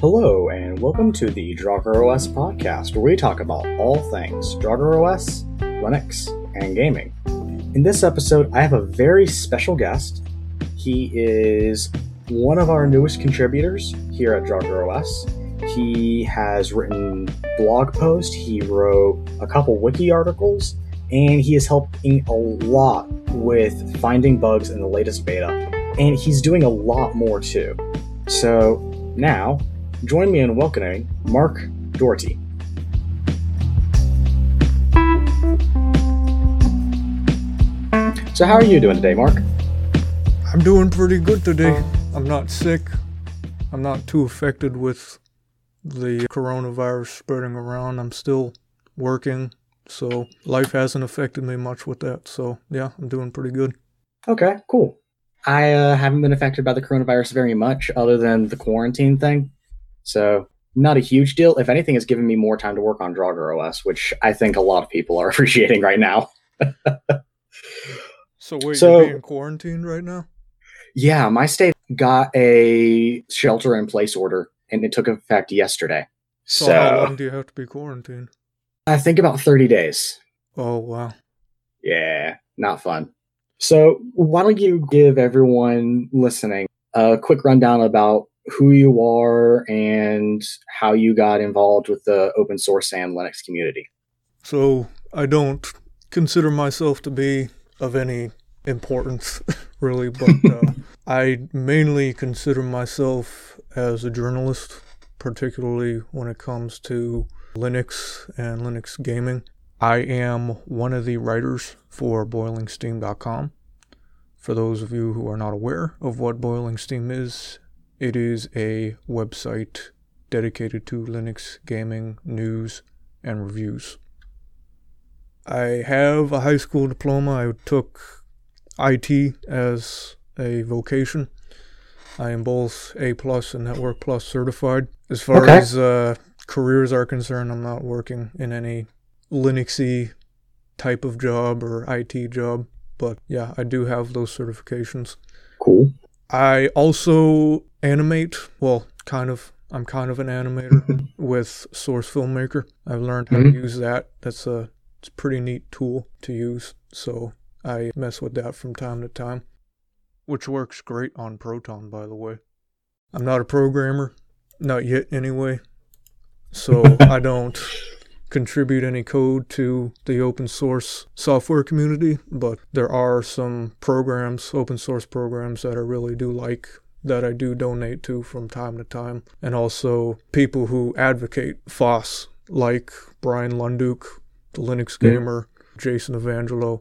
Hello, and welcome to the Draugr OS podcast, where we talk about all things Draugr OS, Linux, and gaming. In this episode, I have a very special guest. He is one of our newest contributors here at Draugr OS. He has written blog posts, he wrote a couple wiki articles, and he is helping a lot with finding bugs in the latest beta. And he's doing a lot more too. So now, join me in welcoming Mark Doherty. So, how are you doing today, Mark? I'm doing pretty good today. I'm not sick. I'm not too affected with the coronavirus spreading around. I'm still working, so life hasn't affected me much with that. So, yeah, I'm doing pretty good. Okay, cool. I uh, haven't been affected by the coronavirus very much, other than the quarantine thing. So, not a huge deal. If anything, it's given me more time to work on Draugr OS, which I think a lot of people are appreciating right now. So, wait, So- you're being quarantined right now? Yeah, my state got a shelter in place order, and it took effect yesterday. So, So, how long do you have to be quarantined? I think about 30 days. Oh, wow. Yeah, not fun. So, why don't you give everyone listening a quick rundown about who you are and how you got involved with the open source and Linux community? So, I don't consider myself to be of any importance, really, but uh, I mainly consider myself as a journalist, particularly when it comes to Linux and Linux gaming. I am one of the writers for BoilingSteam.com. For those of you who are not aware of what Boiling Steam is, it is a website dedicated to Linux gaming news and reviews. I have a high school diploma. I took IT as a vocation. I am both A plus and Network Plus certified. As far Okay. as uh, careers are concerned, I'm not working in any Linuxy type of job or IT job. But yeah, I do have those certifications. Cool. I also animate. Well, kind of. I'm kind of an animator with Source Filmmaker. I've learned how Mhm. to use that. That's a it's a pretty neat tool to use. So I mess with that from time to time, which works great on Proton, by the way. I'm not a programmer, not yet anyway. So I don't contribute any code to the open source software community, but there are some programs, open source programs that I really do like that I do donate to from time to time, and also people who advocate FOSS, like Bryan Lunduke, the Linux Mhm. gamer, Jason Evangelho.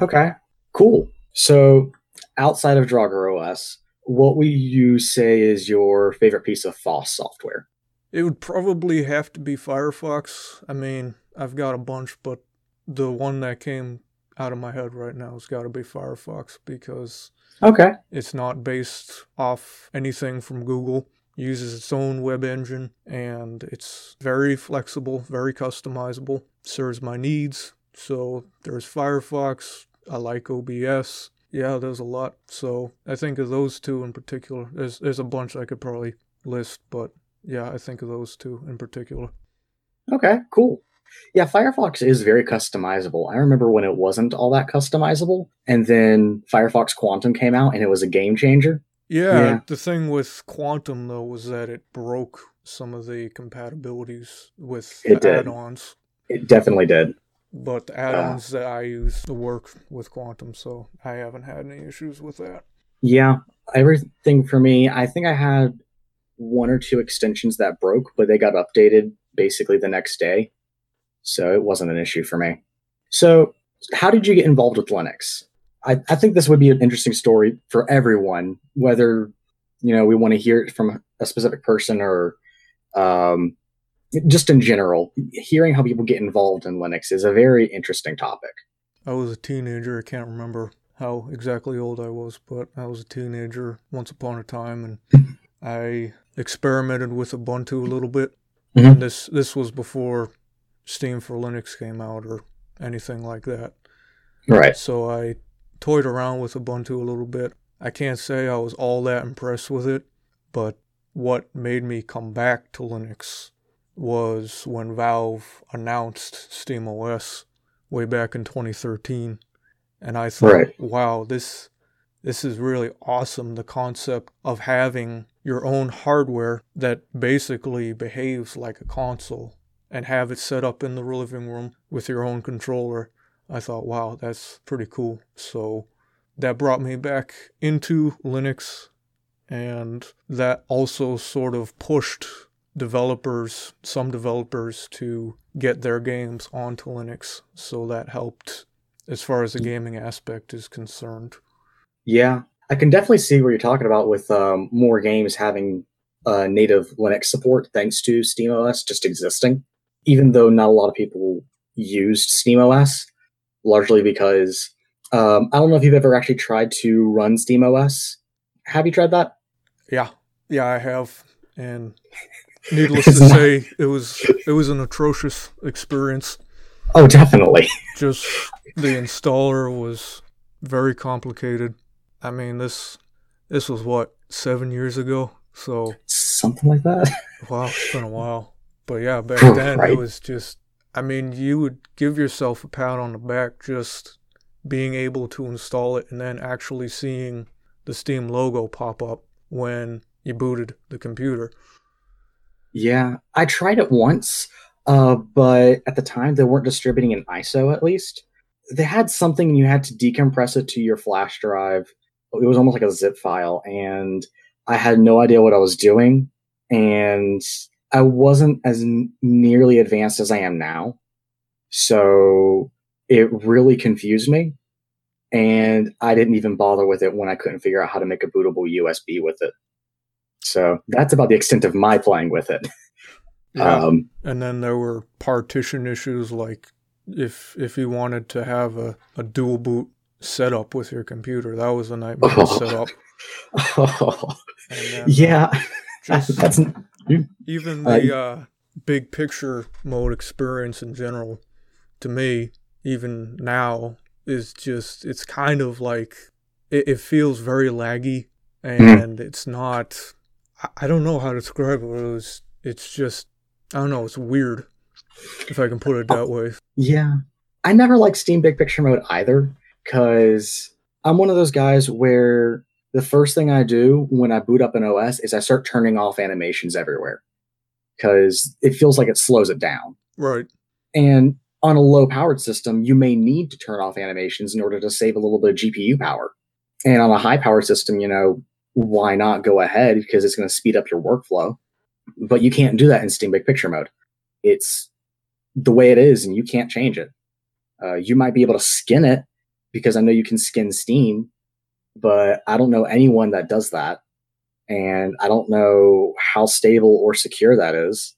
Okay. Cool. So, outside of Draugr OS, what would you say is your favorite piece of FOSS software? It would probably have to be Firefox. I mean, I've got a bunch, but the one that came out of my head right now has got to be Firefox because Okay. It's not based off anything from Google. It uses its own web engine and it's very flexible, very customizable. Serves my needs. So there's Firefox. I like OBS. Yeah, there's a lot. So I think of those two in particular. There's there's a bunch I could probably list, but yeah, I think of those two in particular. Okay, cool. Yeah, Firefox is very customizable. I remember when it wasn't all that customizable, and then Firefox Quantum came out and it was a game changer. Yeah, Yeah. the thing with Quantum though was that it broke some of the compatibilities with It the did. add-ons. It definitely did. But the uh. add-ons that I use to work with Quantum, so I haven't had any issues with that. Yeah, everything for me, I think I had one or two extensions that broke, but they got updated basically the next day. So it wasn't an issue for me. So, how did you get involved with Linux? I, I think this would be an interesting story for everyone, whether you know we want to hear it from a specific person or um, just in general. Hearing how people get involved in Linux is a very interesting topic. I was a teenager. I can't remember how exactly old I was, but I was a teenager once upon a time, and I experimented with Ubuntu a little bit. Mhm. And this this was before Steam for Linux came out or anything like that. Right. So I toyed around with Ubuntu a little bit. I can't say I was all that impressed with it, but what made me come back to Linux was when Valve announced SteamOS way back in 2013. And I thought, right. wow, this this is really awesome the concept of having your own hardware that basically behaves like a console and have it set up in the living room with your own controller. I thought, wow, that's pretty cool. So that brought me back into Linux, and that also sort of pushed developers, some developers, to get their games onto Linux. So that helped as far as the gaming aspect is concerned. Yeah, I can definitely see what you're talking about with um, more games having uh, native Linux support thanks to SteamOS just existing. Even though not a lot of people used SteamOS, largely because um, I don't know if you've ever actually tried to run SteamOS. Have you tried that? Yeah, yeah, I have, and needless to say, it was it was an atrocious experience. Oh, definitely. Just the installer was very complicated. I mean this this was what seven years ago, so something like that. Wow, it's been a while, but yeah, back then right. it was just. I mean, you would give yourself a pat on the back just being able to install it and then actually seeing the Steam logo pop up when you booted the computer. Yeah, I tried it once, uh, but at the time they weren't distributing an ISO at least. They had something and you had to decompress it to your flash drive it was almost like a zip file and I had no idea what I was doing and I wasn't as n- nearly advanced as I am now. So it really confused me and I didn't even bother with it when I couldn't figure out how to make a bootable USB with it. So that's about the extent of my playing with it. Yeah. Um, and then there were partition issues like if if you wanted to have a, a dual boot setup with your computer. That was a nightmare oh. to set up. Oh. Yeah, uh, just that's even the uh, big picture mode experience in general. To me, even now, is just it's kind of like it, it feels very laggy, mm-hmm. and mm. it's not. I, I don't know how to describe it. It was. It's just. I don't know. It's weird, if I can put it that way. Yeah, I never liked Steam Big Picture mode either because I'm one of those guys where the first thing I do when I boot up an OS is I start turning off animations everywhere because it feels like it slows it down. Right. And on a low powered system, you may need to turn off animations in order to save a little bit of GPU power. And on a high power system, you know, why not go ahead because it's going to speed up your workflow. But you can't do that in Steam Big Picture mode. It's the way it is, and you can't change it. Uh, you might be able to skin it because I know you can skin Steam, but I don't know anyone that does that. And I don't know how stable or secure that is.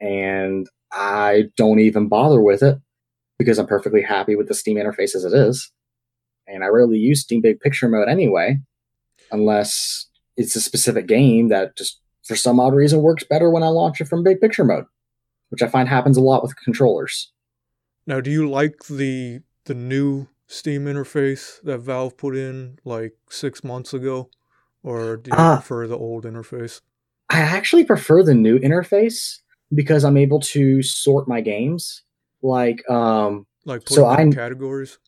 And I don't even bother with it because I'm perfectly happy with the Steam interface as it is. And I rarely use Steam Big Picture mode anyway, unless it's a specific game that just for some odd reason works better when I launch it from Big Picture mode, which I find happens a lot with controllers. Now, do you like the the new Steam interface that Valve put in like six months ago, or do you uh, prefer the old interface? I actually prefer the new interface because I'm able to sort my games. Like, um, like so I categories.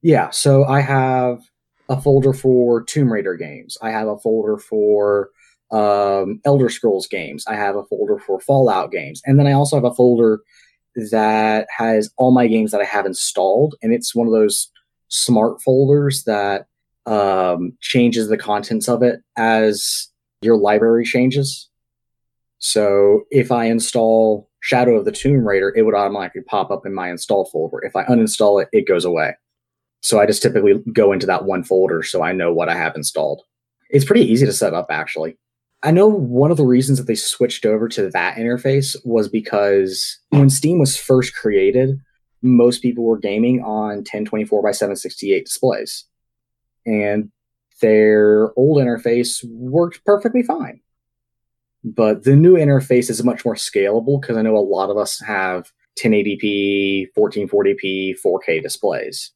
Yeah, so I have a folder for Tomb Raider games. I have a folder for um, Elder Scrolls games. I have a folder for Fallout games, and then I also have a folder that has all my games that I have installed, and it's one of those smart folders that um, changes the contents of it as your library changes. So if I install Shadow of the Tomb Raider, it would automatically pop up in my install folder. If I uninstall it, it goes away. So I just typically go into that one folder so I know what I have installed. It's pretty easy to set up, actually. I know one of the reasons that they switched over to that interface was because when Steam was first created, most people were gaming on 1024 by 768 displays. And their old interface worked perfectly fine. But the new interface is much more scalable because I know a lot of us have 1080p, 1440p, 4K displays.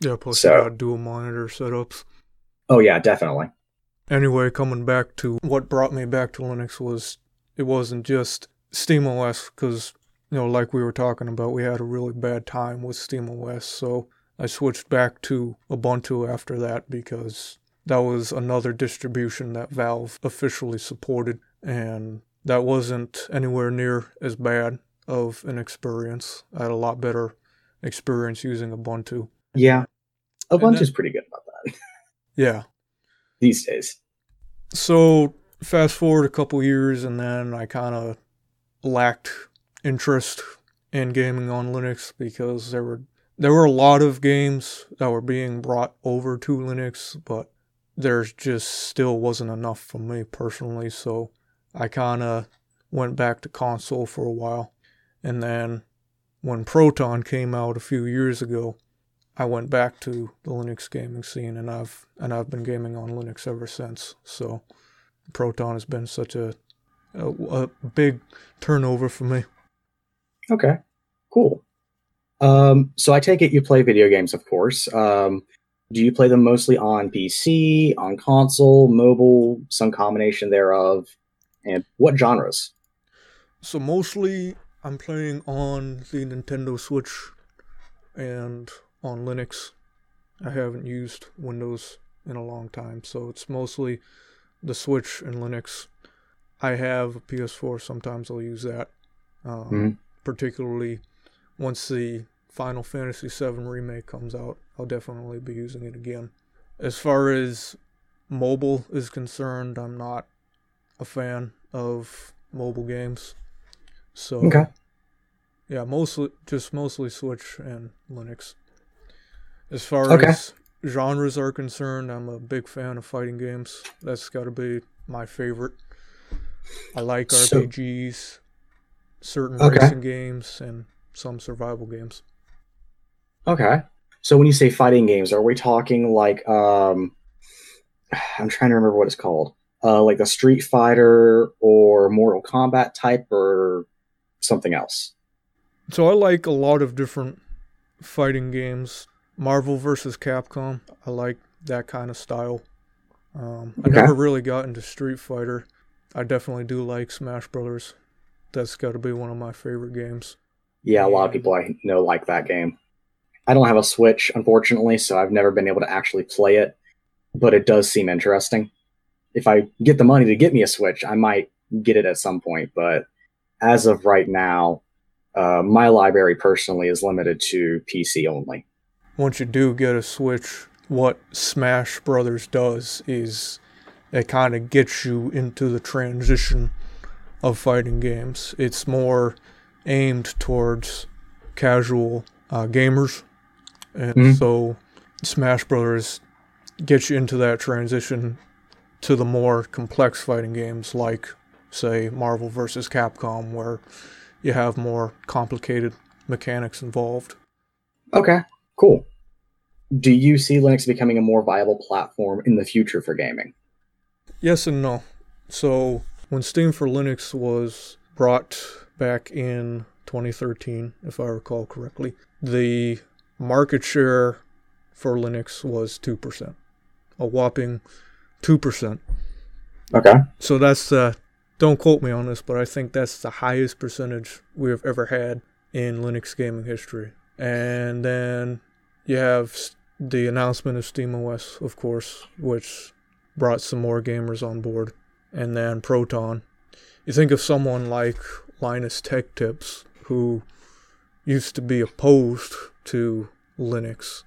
Yeah, plus so, you got dual monitor setups. Oh yeah, definitely. Anyway, coming back to what brought me back to Linux was it wasn't just SteamOS because you know, like we were talking about, we had a really bad time with SteamOS, so I switched back to Ubuntu after that because that was another distribution that Valve officially supported, and that wasn't anywhere near as bad of an experience. I had a lot better experience using Ubuntu. Yeah. Ubuntu's then, pretty good about that. Yeah. These days. So fast forward a couple years and then I kind of lacked interest in gaming on Linux because there were there were a lot of games that were being brought over to Linux, but there just still wasn't enough for me personally, so I kind of went back to console for a while. And then when Proton came out a few years ago, I went back to the Linux gaming scene and I've and I've been gaming on Linux ever since. So Proton has been such a a, a big turnover for me. Okay, cool. Um, so I take it you play video games, of course. Um, do you play them mostly on PC, on console, mobile, some combination thereof? And what genres? So mostly I'm playing on the Nintendo Switch and on Linux. I haven't used Windows in a long time, so it's mostly the Switch and Linux. I have a PS4. Sometimes I'll use that, um, mm-hmm. particularly once the Final Fantasy VII remake comes out. I'll definitely be using it again. As far as mobile is concerned, I'm not a fan of mobile games. So okay. yeah, mostly just mostly Switch and Linux. As far okay. as genres are concerned, I'm a big fan of fighting games. That's got to be my favorite. I like so, RPGs, certain okay. racing games, and some survival games. Okay. So when you say fighting games, are we talking like um I'm trying to remember what it's called. Uh like the Street Fighter or Mortal Kombat type or something else? So I like a lot of different fighting games. Marvel versus Capcom. I like that kind of style. Um, I never really got into Street Fighter. I definitely do like Smash Brothers. That's got to be one of my favorite games. Yeah, a lot of people I know like that game. I don't have a Switch, unfortunately, so I've never been able to actually play it, but it does seem interesting. If I get the money to get me a Switch, I might get it at some point, but as of right now, uh, my library personally is limited to PC only. Once you do get a Switch, what Smash Brothers does is it kind of gets you into the transition of fighting games. It's more aimed towards casual uh, gamers, and mm-hmm. so Smash Brothers gets you into that transition to the more complex fighting games like say Marvel vs. Capcom, where you have more complicated mechanics involved. Okay, cool. Do you see Linux becoming a more viable platform in the future for gaming? Yes and no. So, when Steam for Linux was brought back in 2013, if I recall correctly, the market share for Linux was 2%. A whopping 2%. Okay. So that's uh, don't quote me on this, but I think that's the highest percentage we have ever had in Linux gaming history. And then you have the announcement of SteamOS, of course, which brought some more gamers on board. And then Proton. You think of someone like Linus Tech Tips, who used to be opposed to Linux,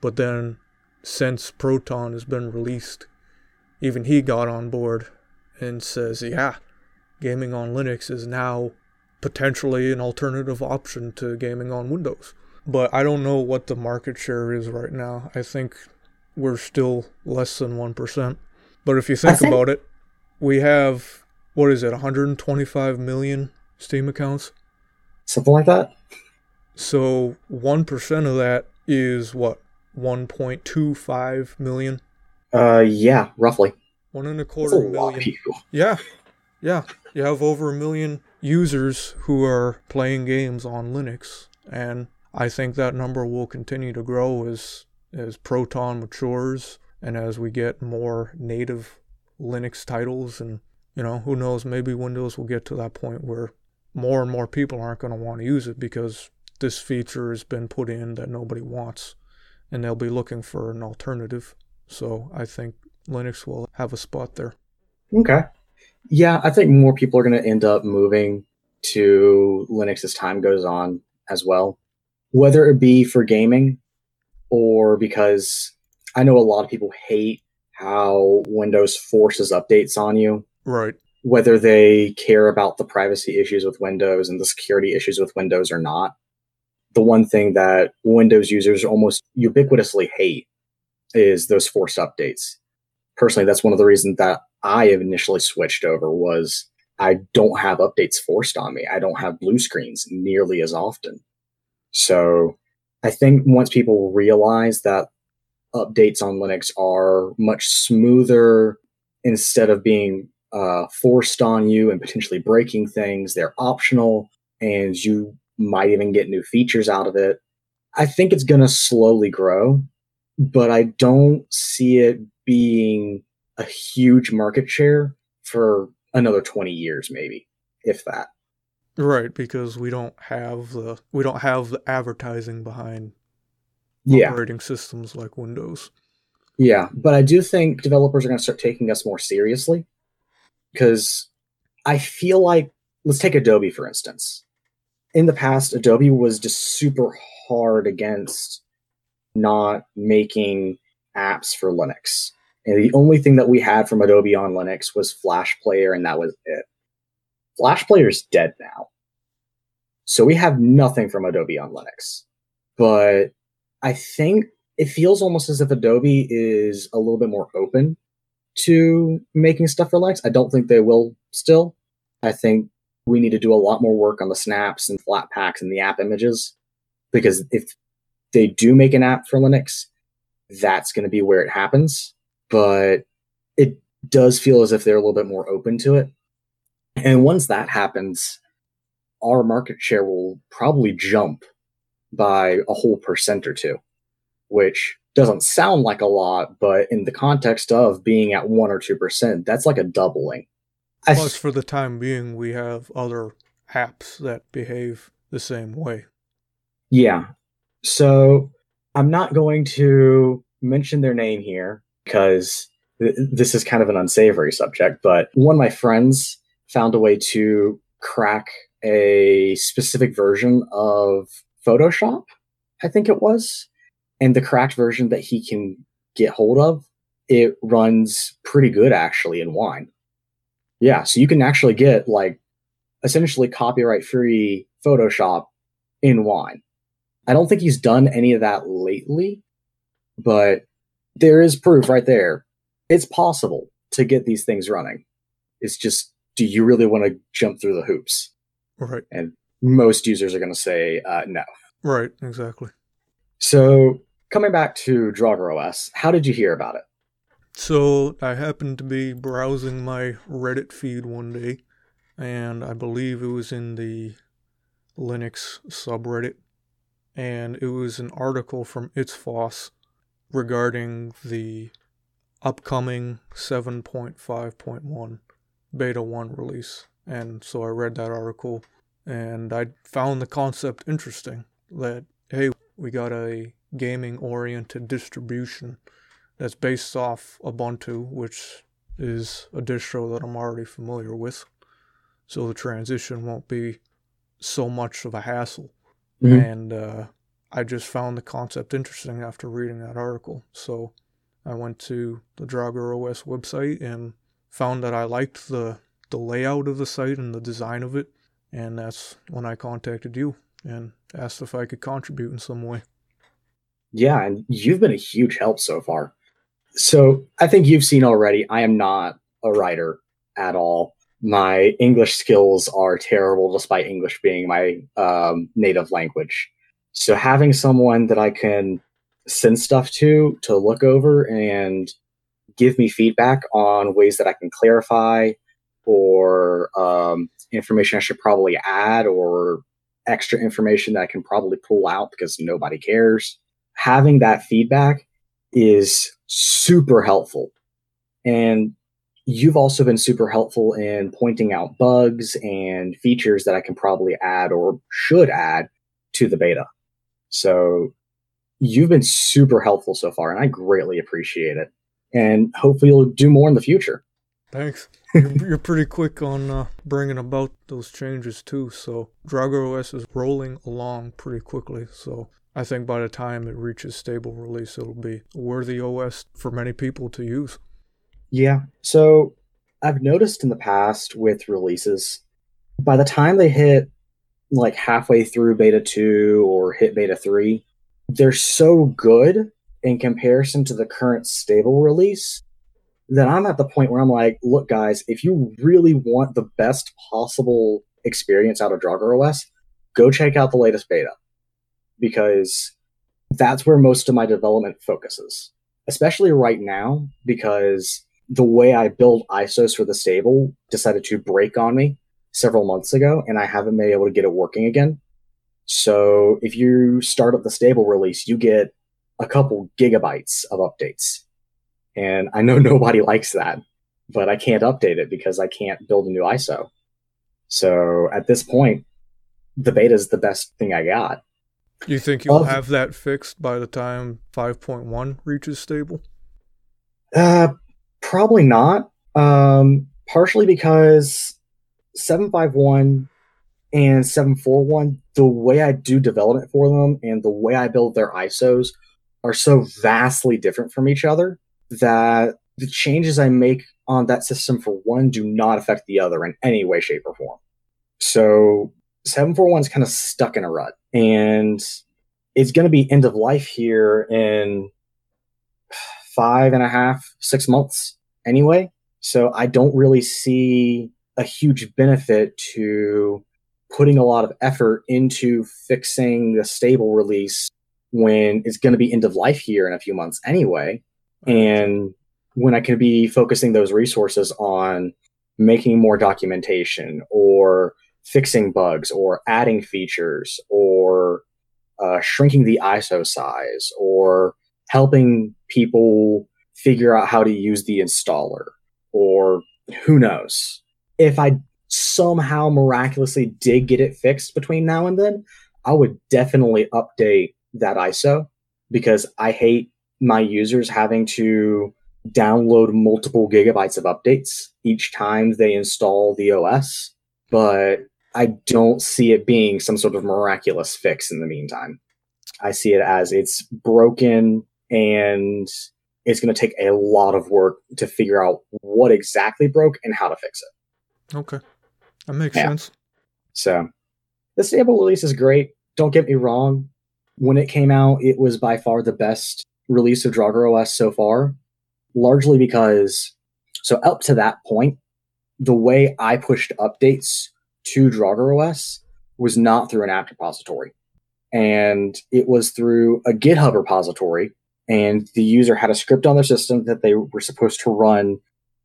but then since Proton has been released, even he got on board and says, yeah, gaming on Linux is now potentially an alternative option to gaming on Windows. But I don't know what the market share is right now. I think we're still less than 1%. But if you think, think about it, we have, what is it, 125 million Steam accounts? Something like that. So 1% of that is what? 1.25 million? Uh, yeah, roughly. One and a quarter million. Yeah, yeah. You have over a million users who are playing games on Linux, and I think that number will continue to grow as as Proton matures and as we get more native Linux titles. And, you know, who knows, maybe Windows will get to that point where more and more people aren't going to want to use it because this feature has been put in that nobody wants and they'll be looking for an alternative. So I think Linux will have a spot there. Okay. Yeah, I think more people are going to end up moving to Linux as time goes on as well, whether it be for gaming or because I know a lot of people hate how Windows forces updates on you. Right. Whether they care about the privacy issues with Windows and the security issues with Windows or not. The one thing that Windows users almost ubiquitously hate is those forced updates. Personally, that's one of the reasons that I have initially switched over was I don't have updates forced on me. I don't have blue screens nearly as often. So I think once people realize that updates on Linux are much smoother instead of being uh, forced on you and potentially breaking things, they're optional and you might even get new features out of it. I think it's going to slowly grow, but I don't see it being a huge market share for another 20 years maybe if that right because we don't have the we don't have the advertising behind yeah. operating systems like windows yeah but i do think developers are going to start taking us more seriously because i feel like let's take adobe for instance in the past adobe was just super hard against not making apps for linux and the only thing that we had from Adobe on Linux was Flash Player, and that was it. Flash Player is dead now. So we have nothing from Adobe on Linux. But I think it feels almost as if Adobe is a little bit more open to making stuff for Linux. I don't think they will still. I think we need to do a lot more work on the snaps and Flatpaks and the app images because if they do make an app for Linux, that's going to be where it happens but it does feel as if they're a little bit more open to it. And once that happens, our market share will probably jump by a whole percent or two, which doesn't sound like a lot, but in the context of being at one or two percent, that's like a doubling. Plus, for the time being, we have other apps that behave the same way. Yeah. So I'm not going to mention their name here because th- this is kind of an unsavory subject, but one of my friends found a way to crack a specific version of Photoshop, I think it was. And the cracked version that he can get hold of, it runs pretty good actually in Wine. Yeah, so you can actually get like essentially copyright free Photoshop in Wine. I don't think he's done any of that lately, but there is proof right there. It's possible to get these things running. It's just, do you really want to jump through the hoops? Right. And most users are going to say uh, no. Right, exactly. So, coming back to Draugr OS, how did you hear about it? So, I happened to be browsing my Reddit feed one day, and I believe it was in the Linux subreddit, and it was an article from It's Foss regarding the upcoming 7.5.1 beta 1 release. And so I read that article and I found the concept interesting that, hey, we got a gaming oriented distribution that's based off Ubuntu, which is a distro that I'm already familiar with. So the transition won't be so much of a hassle. Mm-hmm. And uh, I just found the concept interesting after reading that article. So I went to the Draugr OS website and found that I liked the the layout of the site and the design of it, and that's when I contacted you and asked if I could contribute in some way. Yeah, and you've been a huge help so far. So I think you've seen already, I am not a writer at all. My English skills are terrible, despite English being my um, native language. So having someone that I can send stuff to to look over and give me feedback on ways that I can clarify or um, information I should probably add or extra information that I can probably pull out because nobody cares. Having that feedback is super helpful. And you've also been super helpful in pointing out bugs and features that I can probably add or should add to the beta. So you've been super helpful so far, and I greatly appreciate it. And hopefully, you'll do more in the future. Thanks. You're, you're pretty quick on uh, bringing about those changes too. So Draugr OS is rolling along pretty quickly. So I think by the time it reaches stable release, it'll be a worthy OS for many people to use. Yeah. So I've noticed in the past with releases, by the time they hit like halfway through beta 2 or hit beta 3, they're so good in comparison to the current stable release that I'm at the point where I'm like, look, guys, if you really want the best possible experience out of Draugr OS, go check out the latest beta because that's where most of my development focuses, especially right now because the way I build ISOs for the stable decided to break on me several months ago, and I haven't been able to get it working again. So if you start up the stable release, you get a couple gigabytes of updates. And I know nobody likes that, but I can't update it because I can't build a new ISO. So at this point, the beta is the best thing I got. You think you'll have that fixed by the time 5.1 reaches stable? Uh, Probably not. Um, partially because 751 and 741, the way I do development for them and the way I build their ISOs are so vastly different from each other that the changes I make on that system for one do not affect the other in any way, shape, or form. So 741 is kind of stuck in a rut and it's going to be end of life here in five and a half, six months anyway. So I don't really see a huge benefit to putting a lot of effort into fixing the stable release when it's going to be end of life here in a few months anyway. And when I can be focusing those resources on making more documentation or fixing bugs or adding features or uh, shrinking the ISO size or helping people figure out how to use the installer or who knows. If I somehow miraculously did get it fixed between now and then, I would definitely update that ISO because I hate my users having to download multiple gigabytes of updates each time they install the OS. But I don't see it being some sort of miraculous fix in the meantime. I see it as it's broken and it's going to take a lot of work to figure out what exactly broke and how to fix it. Okay. That makes yeah. sense. So the stable release is great. Don't get me wrong. When it came out, it was by far the best release of Draugr OS so far, largely because, so up to that point, the way I pushed updates to Draugr OS was not through an app repository. And it was through a GitHub repository and the user had a script on their system that they were supposed to run,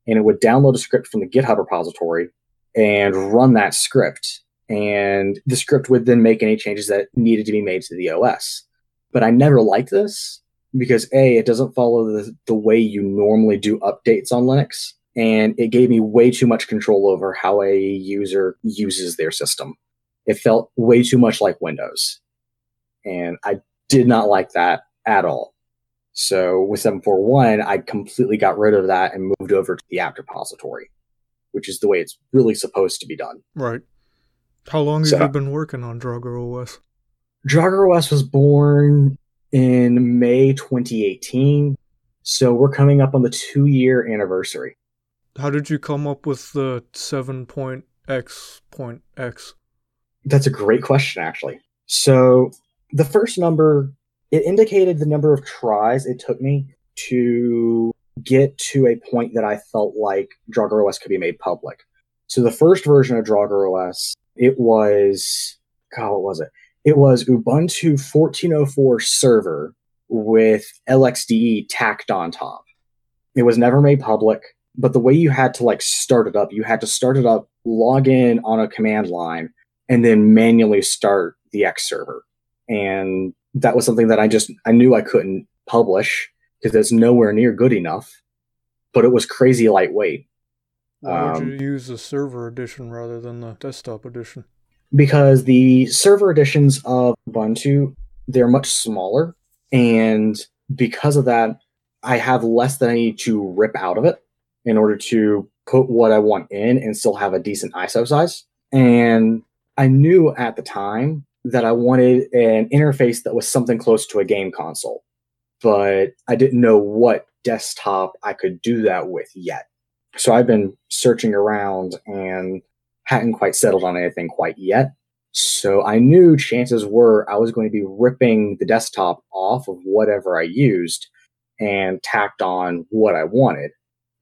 and it would download a script from the GitHub repository and run that script. And the script would then make any changes that needed to be made to the OS. But I never liked this because A, it doesn't follow the, the way you normally do updates on Linux. And it gave me way too much control over how a user uses their system. It felt way too much like Windows. And I did not like that at all. So with 741, I completely got rid of that and moved over to the app repository, which is the way it's really supposed to be done. Right. How long have so, you been working on Draugr OS? Draugr OS was born in May 2018. So we're coming up on the two year anniversary. How did you come up with the 7.x.x? That's a great question, actually. So the first number it indicated the number of tries it took me to get to a point that I felt like Draugr OS could be made public. So the first version of Draugr OS, it was God, what was it? It was Ubuntu 1404 server with LXDE tacked on top. It was never made public, but the way you had to like start it up, you had to start it up, log in on a command line, and then manually start the X server. And that was something that I just I knew I couldn't publish because it's nowhere near good enough. But it was crazy lightweight. Why would um, you use the server edition rather than the desktop edition? Because the server editions of Ubuntu they're much smaller, and because of that, I have less than I need to rip out of it in order to put what I want in and still have a decent ISO size. And I knew at the time that I wanted an interface that was something close to a game console, but I didn't know what desktop I could do that with yet. So I've been searching around and hadn't quite settled on anything quite yet. So I knew chances were I was going to be ripping the desktop off of whatever I used and tacked on what I wanted.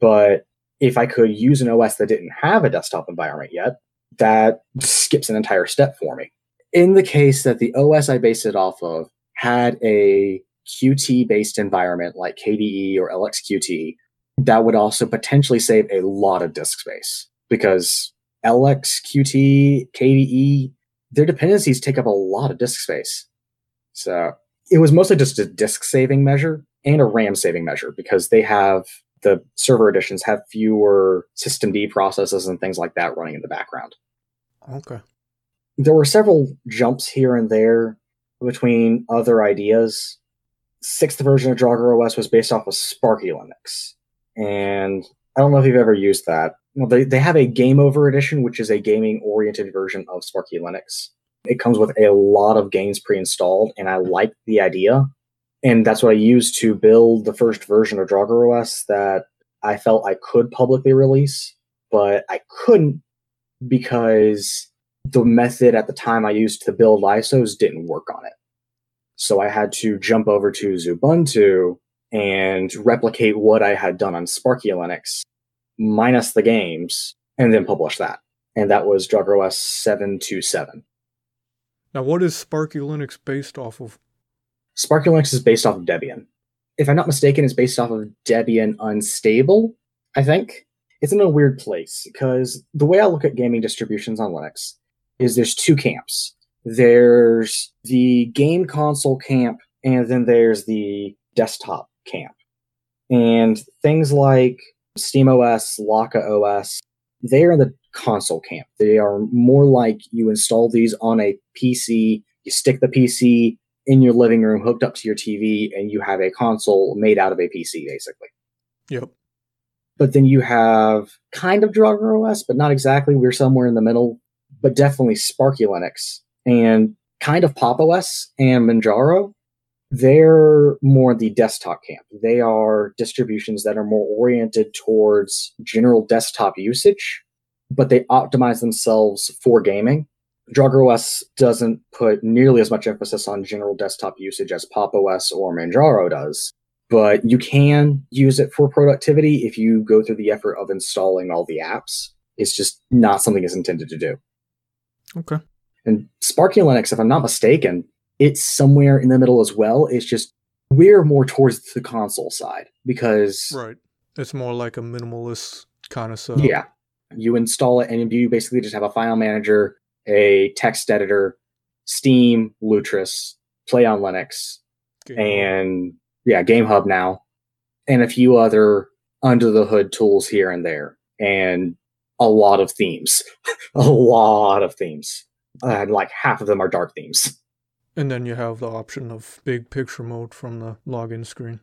But if I could use an OS that didn't have a desktop environment yet, that skips an entire step for me. In the case that the OS I based it off of had a Qt based environment like KDE or LXQT, that would also potentially save a lot of disk space because LXQT, KDE, their dependencies take up a lot of disk space. So it was mostly just a disk saving measure and a RAM saving measure because they have the server editions have fewer systemd processes and things like that running in the background. Okay. There were several jumps here and there between other ideas. Sixth version of Draugr OS was based off of Sparky Linux. And I don't know if you've ever used that. Well, they, they have a game over edition, which is a gaming oriented version of Sparky Linux. It comes with a lot of games pre installed, and I like the idea. And that's what I used to build the first version of Draugr OS that I felt I could publicly release, but I couldn't because the method at the time I used to build ISOs didn't work on it. So I had to jump over to Xubuntu and replicate what I had done on Sparky Linux minus the games, and then publish that. And that was DraugrOS 727. Now, what is Sparky Linux based off of? Sparky Linux is based off of Debian. If I'm not mistaken, it's based off of Debian Unstable, I think. It's in a weird place because the way I look at gaming distributions on Linux is there's two camps. There's the game console camp, and then there's the desktop camp. And things like SteamOS, Lakka OS, they are in the console camp. They are more like you install these on a PC, you stick the PC in your living room hooked up to your TV, and you have a console made out of a PC, basically. Yep. But then you have kind of Draugr OS, but not exactly. We're somewhere in the middle, but definitely Sparky Linux and kind of Pop OS and Manjaro they're more the desktop camp. They are distributions that are more oriented towards general desktop usage, but they optimize themselves for gaming. Draugr OS doesn't put nearly as much emphasis on general desktop usage as Pop OS or Manjaro does, but you can use it for productivity if you go through the effort of installing all the apps. It's just not something it's intended to do. Okay. And Sparky Linux, if I'm not mistaken, it's somewhere in the middle as well. It's just we're more towards the console side because right, it's more like a minimalist kind of setup. Yeah, you install it and you basically just have a file manager, a text editor, Steam, Lutris, Play on Linux, Game and Hub. yeah, Game Hub now, and a few other under the hood tools here and there, and a lot of themes, a lot of themes. Uh, and like half of them are dark themes. And then you have the option of big picture mode from the login screen.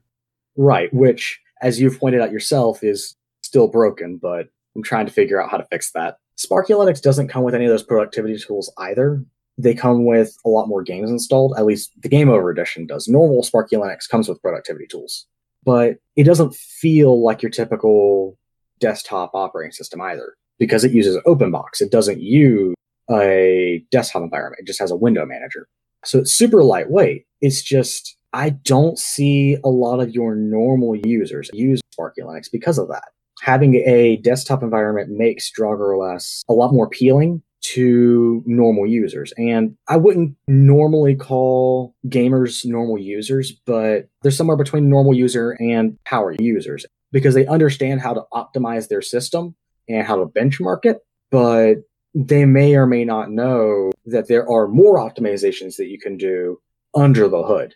Right, which, as you've pointed out yourself, is still broken, but I'm trying to figure out how to fix that. Sparky Linux doesn't come with any of those productivity tools either. They come with a lot more games installed, at least the Game Over Edition does. Normal Sparky Linux comes with productivity tools, but it doesn't feel like your typical desktop operating system either because it uses OpenBox. It doesn't use a desktop environment, it just has a window manager. So it's super lightweight. It's just, I don't see a lot of your normal users use Sparky Linux because of that. Having a desktop environment makes Draugr OS a lot more appealing to normal users. And I wouldn't normally call gamers normal users, but they're somewhere between normal user and power users because they understand how to optimize their system and how to benchmark it. But they may or may not know that there are more optimizations that you can do under the hood,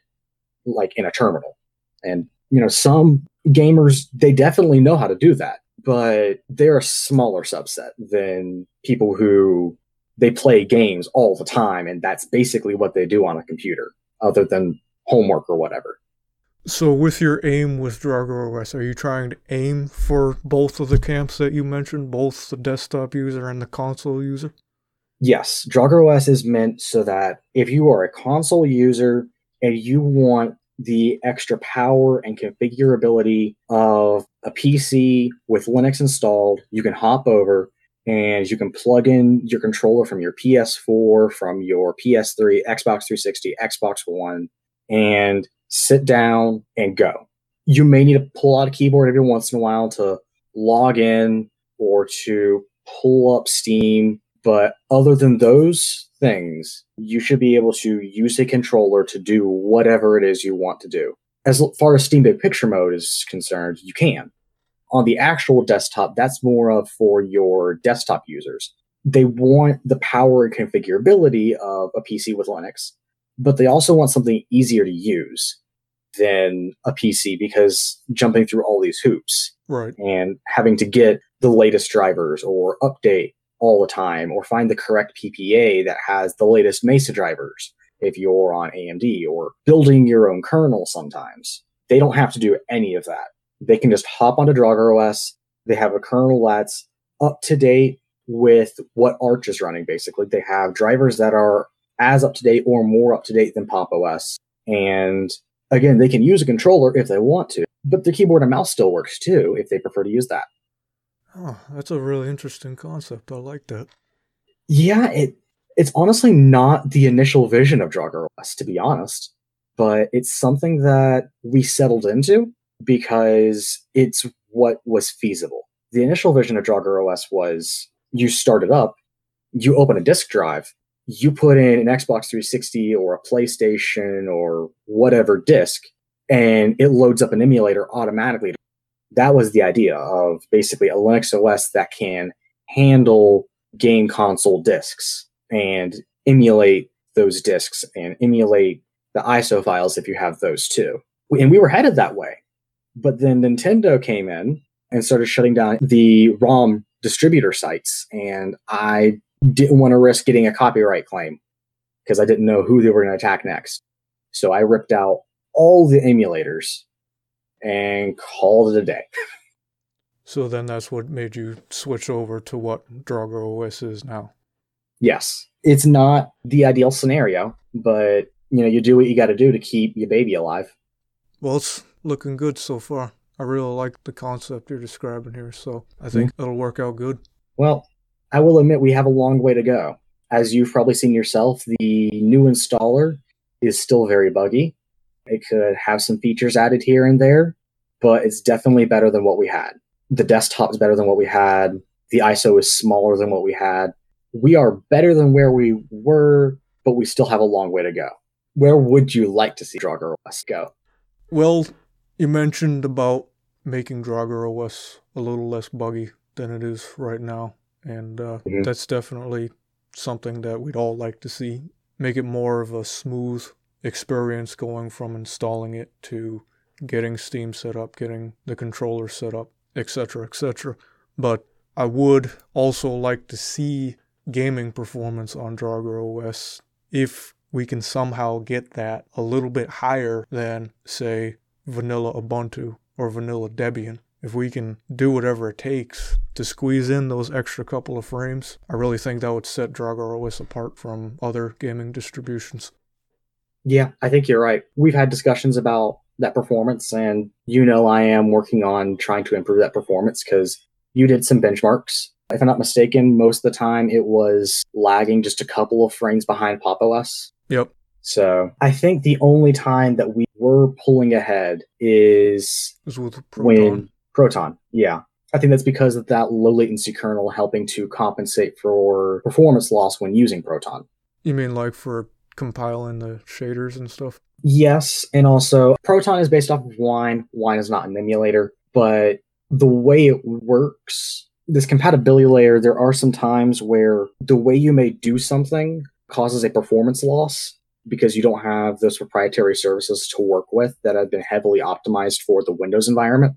like in a terminal. And, you know, some gamers, they definitely know how to do that. but they're a smaller subset than people who they play games all the time and that's basically what they do on a computer other than homework or whatever. So, with your aim with Drauger OS, are you trying to aim for both of the camps that you mentioned, both the desktop user and the console user? Yes, Drauger OS is meant so that if you are a console user and you want the extra power and configurability of a PC with Linux installed, you can hop over and you can plug in your controller from your PS4, from your PS3, Xbox 360, Xbox One, and sit down and go. You may need to pull out a keyboard every once in a while to log in or to pull up Steam. But other than those things, you should be able to use a controller to do whatever it is you want to do. As far as Steam Big Picture mode is concerned, you can on the actual desktop, that's more of for your desktop users. They want the power and configurability of a PC with Linux, but they also want something easier to use than a PC because jumping through all these hoops right. and having to get the latest drivers or update all the time or find the correct PPA that has the latest Mesa drivers if you're on AMD or building your own kernel sometimes. They don't have to do any of that they can just hop onto Drauger OS. They have a kernel that's up to date with what Arch is running, basically. They have drivers that are as up to date or more up to date than Pop OS. And again, they can use a controller if they want to, but the keyboard and mouse still works too if they prefer to use that. Oh, that's a really interesting concept. I like that. Yeah, it it's honestly not the initial vision of Drauger OS, to be honest, but it's something that we settled into because it's what was feasible. The initial vision of Drauger OS was you start it up, you open a disk drive, you put in an Xbox 360 or a PlayStation or whatever disk, and it loads up an emulator automatically. That was the idea of basically a Linux OS that can handle game console disks and emulate those disks and emulate the ISO files if you have those too. And we were headed that way. But then Nintendo came in and started shutting down the ROM distributor sites. And I didn't want to risk getting a copyright claim because I didn't know who they were going to attack next. So I ripped out all the emulators and called it a day. so then that's what made you switch over to what Drauger OS is now. Yes. It's not the ideal scenario, but you know, you do what you got to do to keep your baby alive. Well, it's looking good so far. I really like the concept you're describing here, so I think mm-hmm. it'll work out good. Well, I will admit we have a long way to go. As you've probably seen yourself, the new installer is still very buggy. It could have some features added here and there, but it's definitely better than what we had. The desktop is better than what we had. The ISO is smaller than what we had. We are better than where we were, but we still have a long way to go. Where would you like to see Drauger OS go? Well, you mentioned about making Drauger OS a little less buggy than it is right now, and uh, mm-hmm. that's definitely something that we'd all like to see. Make it more of a smooth experience going from installing it to getting Steam set up, getting the controller set up, etc., etc. But I would also like to see gaming performance on Drauger OS if we can somehow get that a little bit higher than, say, vanilla Ubuntu or vanilla Debian. If we can do whatever it takes to squeeze in those extra couple of frames, I really think that would set Drauger OS apart from other gaming distributions. Yeah, I think you're right. We've had discussions about that performance, and you know I am working on trying to improve that performance because you did some benchmarks. If I'm not mistaken, most of the time it was lagging just a couple of frames behind Pop OS. Yep. So I think the only time that we were pulling ahead is with when Proton. Yeah. I think that's because of that low latency kernel helping to compensate for performance loss when using Proton. You mean like for compiling the shaders and stuff? Yes, and also Proton is based off of Wine. Wine is not an emulator, but the way it works, this compatibility layer, there are some times where the way you may do something causes a performance loss because you don't have those proprietary services to work with that have been heavily optimized for the Windows environment.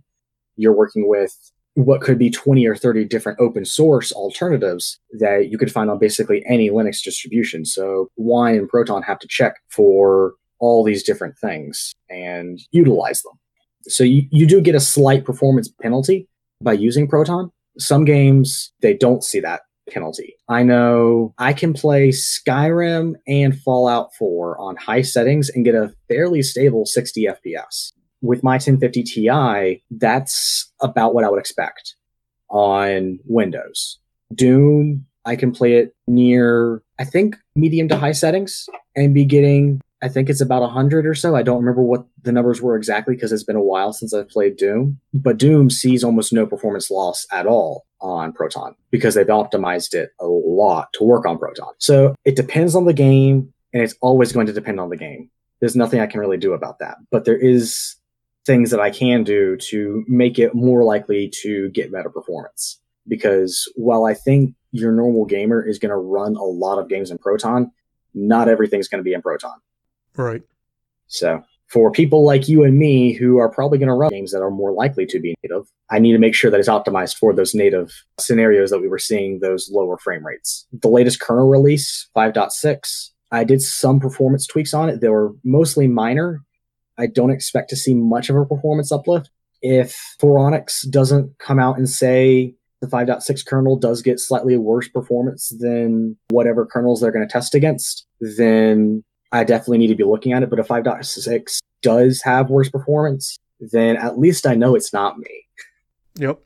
You're working with what could be 20 or 30 different open source alternatives that you could find on basically any Linux distribution. So Wine and Proton have to check for all these different things and utilize them. So you, you do get a slight performance penalty by using Proton. Some games, they don't see that penalty. I know I can play Skyrim and Fallout 4 on high settings and get a fairly stable 60 FPS. With my 1050 Ti, that's about what I would expect on Windows. Doom, I can play it near, I think, medium to high settings and be getting I think it's about 100 or so. I don't remember what the numbers were exactly because it's been a while since I've played Doom. But Doom sees almost no performance loss at all on Proton because they've optimized it a lot to work on Proton. So it depends on the game and it's always going to depend on the game. There's nothing I can really do about that. But there is things that I can do to make it more likely to get better performance. Because while I think your normal gamer is going to run a lot of games in Proton, not everything's going to be in Proton. Right. So for people like you and me who are probably going to run games that are more likely to be native, I need to make sure that it's optimized for those native scenarios that we were seeing those lower frame rates. The latest kernel release, 5.6, I did some performance tweaks on it. They were mostly minor. I don't expect to see much of a performance uplift. If Phoronix doesn't come out and say the 5.6 kernel does get slightly worse performance than whatever kernels they're going to test against, then I definitely need to be looking at it. But if 5.6 does have worse performance, then at least I know it's not me. Yep.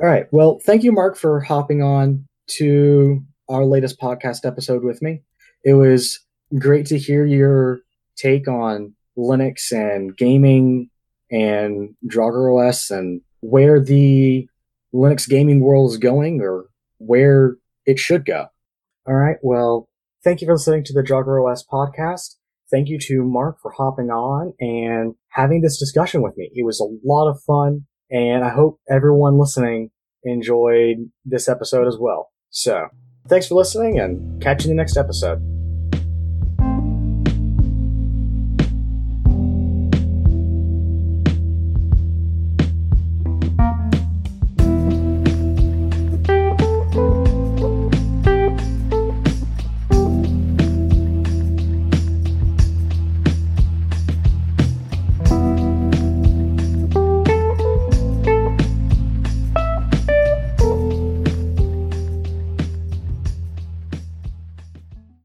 All right. Well, thank you, Mark, for hopping on to our latest podcast episode with me. It was great to hear your take on Linux and gaming and Drauger OS and where the Linux gaming world is going or where it should go. All right. Well, Thank you for listening to the Drauger OS podcast. Thank you to Mark for hopping on and having this discussion with me. It was a lot of fun, and I hope everyone listening enjoyed this episode as well. So, thanks for listening, and catch you in the next episode.